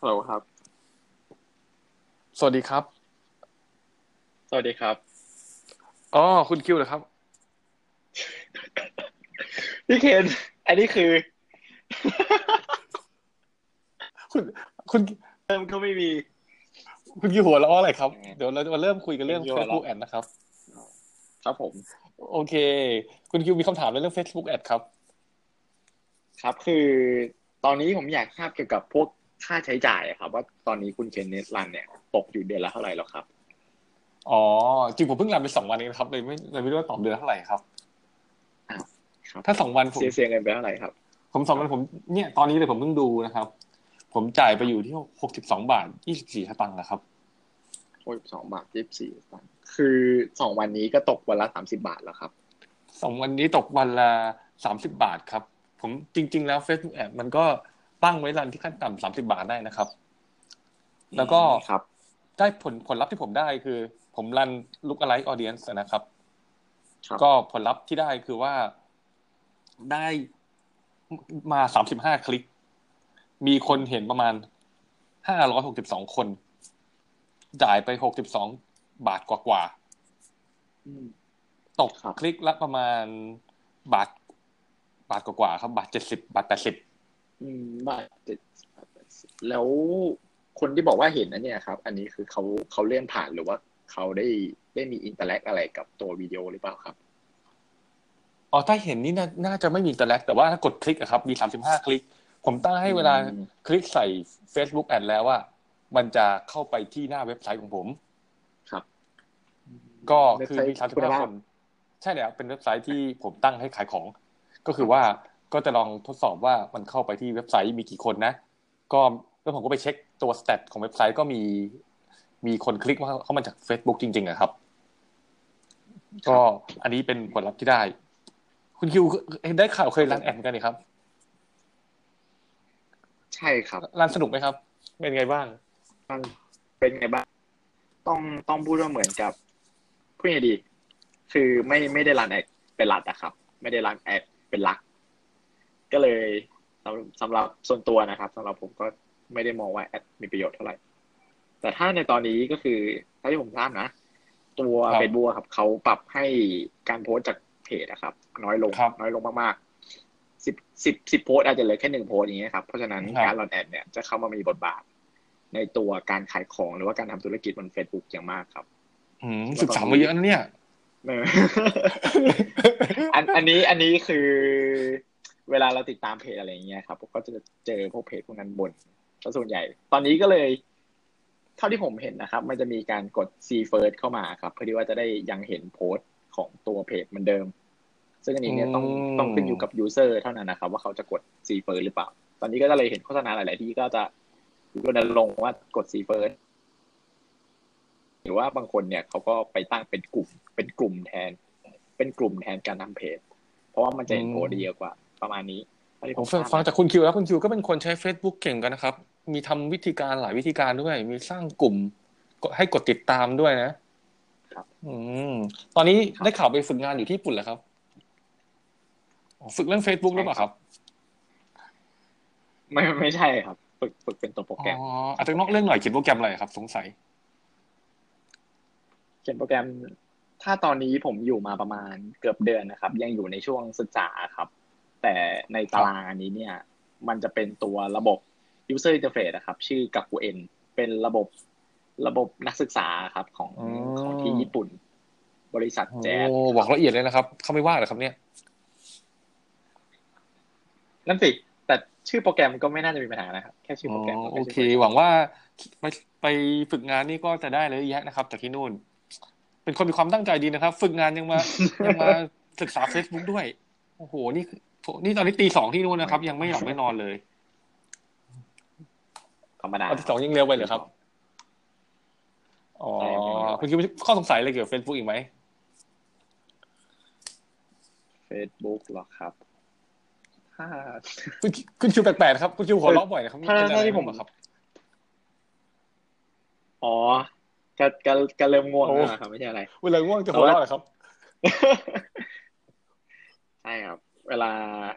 ฮัลโหลครับ สวัสดีครับ สวัสดีครับ อ๋อ คุณคิวเหรอครับ พี่เคน อันนี้คือ คุณ คุณเริ่มก็ไม่มี คุณคิวหัวเราะอะไรครับยังไงเดี๋ยวเราจะมาเริ่มคุยกันเรื่องคุณคิวหัวเราะ Facebook Ad นะครับ ครับผม โอเค คุณคิวมีคำถามเรื่อง Facebook Ad ครับ ครับ คือ ตอนนี้ผมอยากทราบเกี่ยวกับพวก ค่าใช้จ่ายอะครับ ว่าตอนนี้คุณเคนเนสรันเนี่ยตกอยู่เดือนละเท่าไหร่แล้วครับ อ๋อจริงผมเพิ่งรันไปสองวันเองนะครับเลยไม่เลยไม่รู้ว่าตอบเดือนละเท่าไหร่ครับครับถ้าสองวันผมเสียเสียเงินไปเท่าไหร่ครับ ผมสองวันผมเนี่ยตอนนี้เลยผมเพิ่งดูนะครับ ผมจ่ายไปอยู่ที่หกสิบสองบาทยี่สิบสี่สตางค์นะครับโอ้ยสองบาทยี่สิบสี่ตังค์คือสองวันนี้ก็ตกวันละสามสิบาทแล้วครับสองวันนี้ตกวันละสามสิบาทครับ ผมจริง ๆ แล้ว Facebook Ad มันก็ ตั้งไว้รันที่ขั้นต่ำสามสิบาทได้นะครับ แล้วก็ครับได้ผลผลลัพธ์ที่ผมได้คือ ผมรัน look alike audience นะครับครับ ก็ผลลัพธ์ที่ได้คือว่าได้มาสามสิบห้าคลิก มีคนเห็นประมาณห้าร้อยหกสิบสองคน จ่ายไปหกสิบสองบาทกว่าอืมๆตกครับคลิกละประมาณบาทบาทกว่าๆครับ บาทเจ็ดสิบบาทแปดสิบ อืมบาทเจ็ดสิบบาทแปดสิบแล้วคนที่บอกว่าเห็นอันเนี้ยครับ อันนี้คือเขาเขาเลื่อนผ่านหรือว่าเขาได้ได้มี interact อะไรกับตัววิดีโอหรือเปล่าครับอ๋อถ้าเห็นนี่น่าน่าจะไม่มี interact แต่ว่าถ้ากดคลิกอะครับ มีสามสิบห้าคลิก ผมตั้งให้เวลาอืมคลิกใส่ Facebook Ad แล้วว่า มันจะเข้าไปที่หน้าเว็บไซต์ของผม ครับ ก็คือเว็บไซสามสิบห้าคน ใช่แล้วเป็นเว็บไซต์ที่ผมตั้งให้ขายของ ก็คือว่า ก็จะลองทดสอบว่ามันเข้าไปที่เว็บไซต์มีกี่คนนะ ก็แล้วผมก็ไปเช็คตัว stat ของเว็บไซต์ก็มีมีคนคลิกมาเข้ามาจาก Facebook จริงๆอะครับ ก็อันนี้เป็นผลลัพธ์ที่ได้ คุณคิวได้ข่าวเคย run ad เหมือนกันนี่ครับ ใช่ครับ run สนุกไหมครับ เป็นไงบ้างมันเป็นไงบ้าง ต้องต้องพูดว่าเหมือนกับพูดยังไงดี คือไม่ไม่ได้ run ad เป็นหลักอะครับ ไม่ได้ run ad เป็นหลัก ก็เลยสำสำหรับส่วนตัวนะครับสำหรับผมก็ไม่ได้มองว่า ad มีประโยชน์เท่าไหร่ แต่ถ้าในตอนนี้ก็คือถ้าที่ผมทราบนะ ตัวครับเฟซบุ๊กครับเขาปรับให้การโพสต์จากเพจนะครับ น้อยลงครับน้อยลงมากๆสิบสิบสิบโพสต์อาจจะเหลือแค่หนึ่งโพสต์อย่างเงี้ยครับเพราะฉะนั้นครับการรันแอดเนี่ยจะเข้ามามีบทบาท ในตัวการขายของหรือว่าการทำธุรกิจบน Facebook อย่างมากครับอืมศึกษามาเยอะนะเนี่ยเอออันอันนี้อันนี้คือ เวลาเราติดตามเพจอะไรอย่างเงี้ยครับก็จะเจอพวกเพจพวกนั้นบนซะส่วนใหญ่ ตอนนี้ก็เลย เท่าที่ผมเห็นนะครับ มันจะมีการกด see first เข้ามาครับ เพื่อที่ว่าจะได้ยังเห็นโพสต์ของตัวเพจเหมือนเดิม ซึ่งอันนี้เนี่ยต้องอืมต้องขึ้นอยู่กับ user เท่านั้นนะครับ ว่าเขาจะกด see first หรือเปล่า ตอนนี้ก็เลยเห็นโฆษณาหลาย ๆ ที่ก็จะรณรงค์ว่ากด see first หรือว่าบางคนเนี่ยเขาก็ไปตั้งเป็นกลุ่ม เป็นกลุ่มแทน เป็นกลุ่มแทนการทำเพจ เพราะว่ามันจะเห็นโพสต์ได้เยอะกว่า ประมาณนี้เท่าที่ผมทรบฟังจากคุณคิวแล้วคุณคิวก็เป็นคนใช้ Facebook เก่งกันนะครับ มีทำวิธีการหลายวิธีการด้วย มีสร้างกลุ่มกดให้กดติดตามด้วยนะ ครับ อืม ตอนนี้ได้ข่าวไปฝึกงานอยู่ที่ญี่ปุ่นแล้วครับอ๋อฝึกเรื่อง Facebook หรือเปล่าครับ ไม่ไม่ใช่ครับ ฝึกฝึกเป็นตัวโปรอ๋แกรมออาจจะนอกเรื่องหน่อยเขียนโปรแกรมอะไรครับ สงสัย เขียนโปรแกรม ถ้าตอนนี้ผมอยู่มาประมาณเกือบเดือนนะครับ ยังอยู่ในช่วงศึกษาครับ แต่ในตารางอันนี้เนี่ย มันจะเป็นตัวระบบ user interface นะครับ ชื่อกักุเอ็นเป็นระบบระบบนักศึกษาครับของอืมของที่ญี่ปุ่น บริษัทโอ้แจ๊สบอกละเอียดเลยนะครับ เขาไม่ว่าเหรอครับเนี่ย นั่นสิแต่ชื่อโปรแกรมก็ไม่น่าจะมีปัญหานะครับ แค่ชื่ออ๋โปรแกรมอก็โอแค่เคชื่อโปรแกรมหวังว่าไปไปฝึกงานนี่ก็จะได้เลยแยะนะครับจากที่นู่น เป็นคนมีความตั้งใจดีนะครับ ฝึกงานยังมายังมาศึกษา Facebook ด้วย โอ้โห นี่คือ นี่ตอนนี้ตีสองที่นู่นนะครับ ยังไม่หลับไม่นอนเลยธรรมดาตอนที่สองยังเร็วไปเหรอครับอ๋อคุณคิดว่าข้อสงสัยอะไรเกี่ยวกับ Facebook อีกไหมเฟซบุ๊กหรอครับถ้าคุณคุณคิวแปลกๆนะครับ คุณคิวหัวเราะบ่อยนะครับถ้าเป็นอะไรถ้าที่ผมบ้างครับ อ๋อก็ก็ก็เริ่มง่วงโอ้แล้วนะครับ ไม่ใช่อะไรเวลาง่วงจะหัวเราะเหรอครับ ใช่ครับ เวลา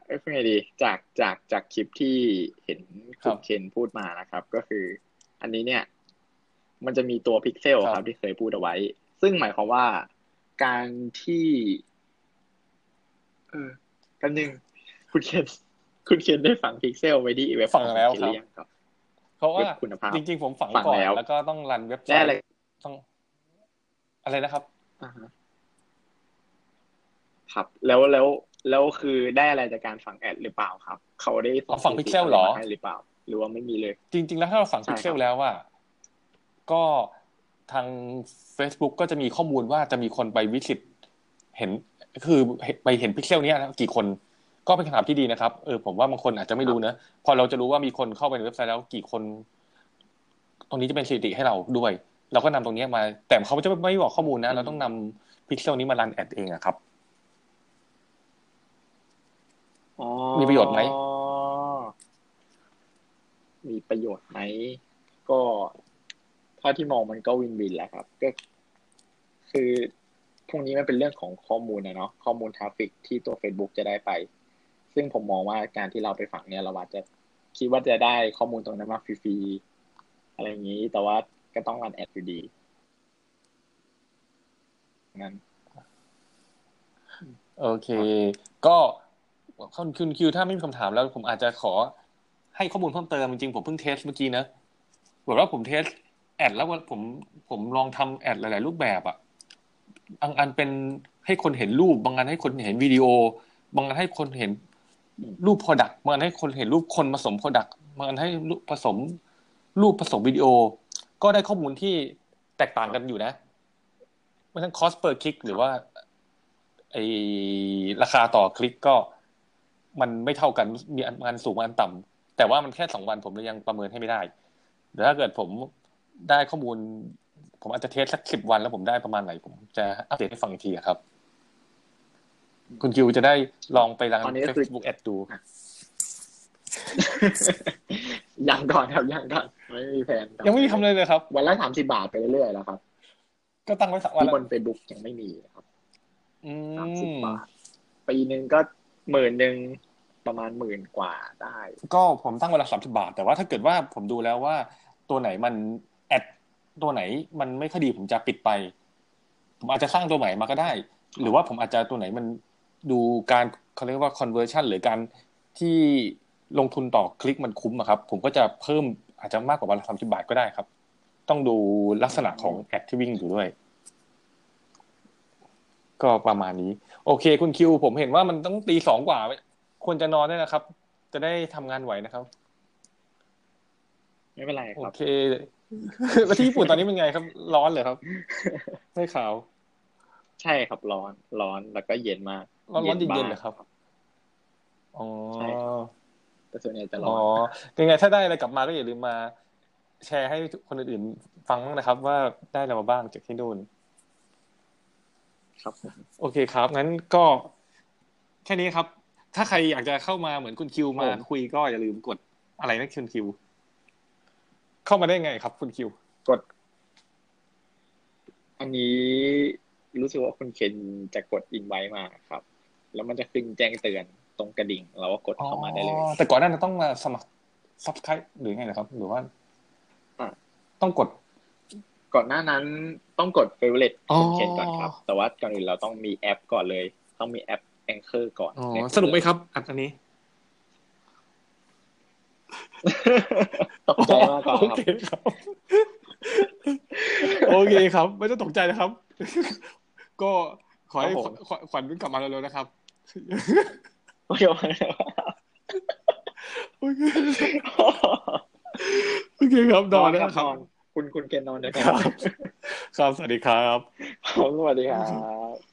เอ้ยพูดไงดี จากจากจากคลิปที่เห็นครัคุณบเคนพูดมานะครับ ก็คือ อันนี้เนี่ย มันจะมีตัวพิกเซลครับครับที่เคยพูดเอาไว้ ซึ่งหมายความว่าการที่ เออกันหนึ่งคุณเคนคุณเคนได้ฝังพิกเซลไว้ที่เว็บฝังแล้วของครับเคนหอยังครับ เพราะว่าเว็บคุณภาพจริงๆผมฝังฝังก่อนแล้วแล้วก็ต้องรันเว็บไซได้อะไรต์ต้อง อะไรนะครับอ่าฮะครับแล้วแล้ว แล้วคือได้อะไรจากการฝังแอดหรือเปล่าครับ เขาได้อ๋อฝังสถิติ pixel เหรอะไมาให้หรือเปล่า หรือว่าไม่มีเลย จริง ๆ แล้วถ้าเราฝังใช่พิกเซลครับแล้วว่าก็ทาง Facebook ก็จะมีข้อมูลว่าจะมีคนไป visit เห็นคือไปเห็นพิกเซลเนี้ยนะกี่คนก็เป็นคำถามที่ดีนะครับเออผมว่าบางคนอาจจะไม่รู้นะพอเราจะรู้ว่ามีคนเข้าไปในเว็บไซต์แล้วกี่คน ตรงนี้จะเป็นสถิติให้เราด้วย เราก็นำตรงเนี้ยมา แต่เขาจะไม่บอกข้อมูลนะ เราต้องนำพิกเซลนี้มา run ad เองอะครับ อ๋อ มีประโยชน์ไหมมีประโยชน์ไหม ก็เท่าที่มองมันก็ win-win แหละครับ ก็คือพวกนี้มันเป็นเรื่องของข้อมูลนะเนาะข้อมูล traffic ที่ตัว Facebook จะได้ไป ซึ่งผมมองว่าการที่เราไปฝังเนี่ยเราอาจจะคิดว่าจะได้ข้อมูลตรงนั้นมาฟรีๆอะไรอย่างนี้ แต่ว่าก็ต้อง run ad อยู่ดีนั้นโอเค ก็ คุณคุณคิวถ้าไม่มีคำถามแล้วผมอาจจะขอให้ข้อมูลเพิ่มเติมจริงๆผมเพิ่ง test เมื่อกี้นะบอกว่าผม test ad แล้วว่าผมผมลองทำ ad หลาย ๆ รูปแบบอะบางอันเป็นให้คนเห็นรูป บางอันให้คนเห็นวิดีโอ บางอันให้คนเห็นรูป Product บางอันให้คนเห็นรูปคนผสม Product บางอันให้ผสมรูปผสมวิดีโอ ก็ได้ข้อมูลที่แตกต่างกันอยู่นะไม่ทั้ง cost per click หรือว่าไอราคาต่อคลิกก็ มันไม่เท่ากันมีอันอันสูงอันต่ำแต่ว่ามันแค่สองวันผมเลยยังประเมินให้ไม่ได้เดี๋ยวถ้าเกิดผมได้ข้อมูล ผมอาจจะเทสสักสิบวันแล้วผมได้ประมาณไหน ผมจะอัปเดตให้ฟังอีกทีอะครับ คุณคิวจะได้ลองไปรังตอนนี้ก็คือ Facebook Ad ดูยังก่อนครับยังก่อนไม่มีแผนครับยังไม่มีทำเลยเลยครับ วันละสามสิบาทไปเรื่อยๆแล้วครับ ก็ตั้งไว้สักวันที่ละบนเฟซบุ๊กยังไม่มีนะครับอืสามสิบมบาทปีหนึ่งก็ หมื่นหนึ่งประมาณหมื่นกว่าได้ ก็ผมตั้งเวลาสามสิบาท แต่ว่าถ้าเกิดว่าผมดูแล้วว่า ตัวไหนมันแอดตัวไหนมันไม่ค่อยดีผมจะปิดไป ผมอาจจะสร้างตัวใหม่มาก็ได้ หรือว่าผมอาจจะตัวไหนมันดูการเขาเรียกว่า conversion หรือการที่ลงทุนต่อคลิกมันคุ้มอะครับ ผมก็จะเพิ่มอาจจะมากกว่าวันละสามสิบาทก็ได้ครับ ต้องดูลักษณะของแอดที่วิ่งอยู่ด้วย ก็ประมาณนี้ โอเค คุณคิว ผมเห็นว่ามันต้องตีสองกว่าควรจะนอนได้นะครับ จะได้ทำงานไหวนะครับ ไม่เป็นไรโอครับเคแล้วที่ญี่ปุ่นตอนนี้เป็นไงครับ ร้อนเหรอครับ ไม่ขาว ใช่ครับร้อน ร้อนแล้วก็เย็นมาก ร้อนร้อนเย็นบ้างๆเหรอครับอ๋อใช่ครับแต่ส่วนใหญ่จะร้อ๋ออนยังไงถ้าได้อะไรกลับมาก็อย่าลืมมา แชร์ให้คนอื่นๆฟังบ้างนะครับ ว่าได้อะไรมาบ้างจากที่นู่น ครับผมโอเคครับงั้นก็แค่นี้ครับ ถ้าใครอยากจะเข้ามาเหมือนคุณคิวมาคุยก็อย่าลืมกดอะไรนะคุณคิว เข้ามาได้ไงครับ คุณคิว กด อันนี้รู้สึกว่าคุณเคนจะกดอินไว้มาครับ แล้วมันจะขึ้นแจ้งเตือนตรงกระดิ่งเราก็กดเข้ามาได้เลยอ๋อแต่ก่อนหน้านั้นต้องมาสมัคร subscribe หรือไงนะครับ หรือว่าอะต้องกด ก่อนหน้านั้นต้องกดเฟเวอร์เรตอ๋อคุณเคนก่อนครับ แต่ว่าก่อนอื่นเราต้องมีแอปก่อนเลย ต้องมีแอปแองเกอร์ก่อนอ๋อในสนุกไหมครับอันนี้ตกใจมากก่อนโอครับเคครับโอเคครับ ไม่ต้องตกใจนะครับ ก็ขอให้ครับผมขวัญขวัญกลับมาเร็วๆนะครับโอเคโอเคโอเคครับนอนนะครับนอน คุณคุณเคนนอนนะคครัรับบครับสวัสดีครับ ครับ สวัสดีครับ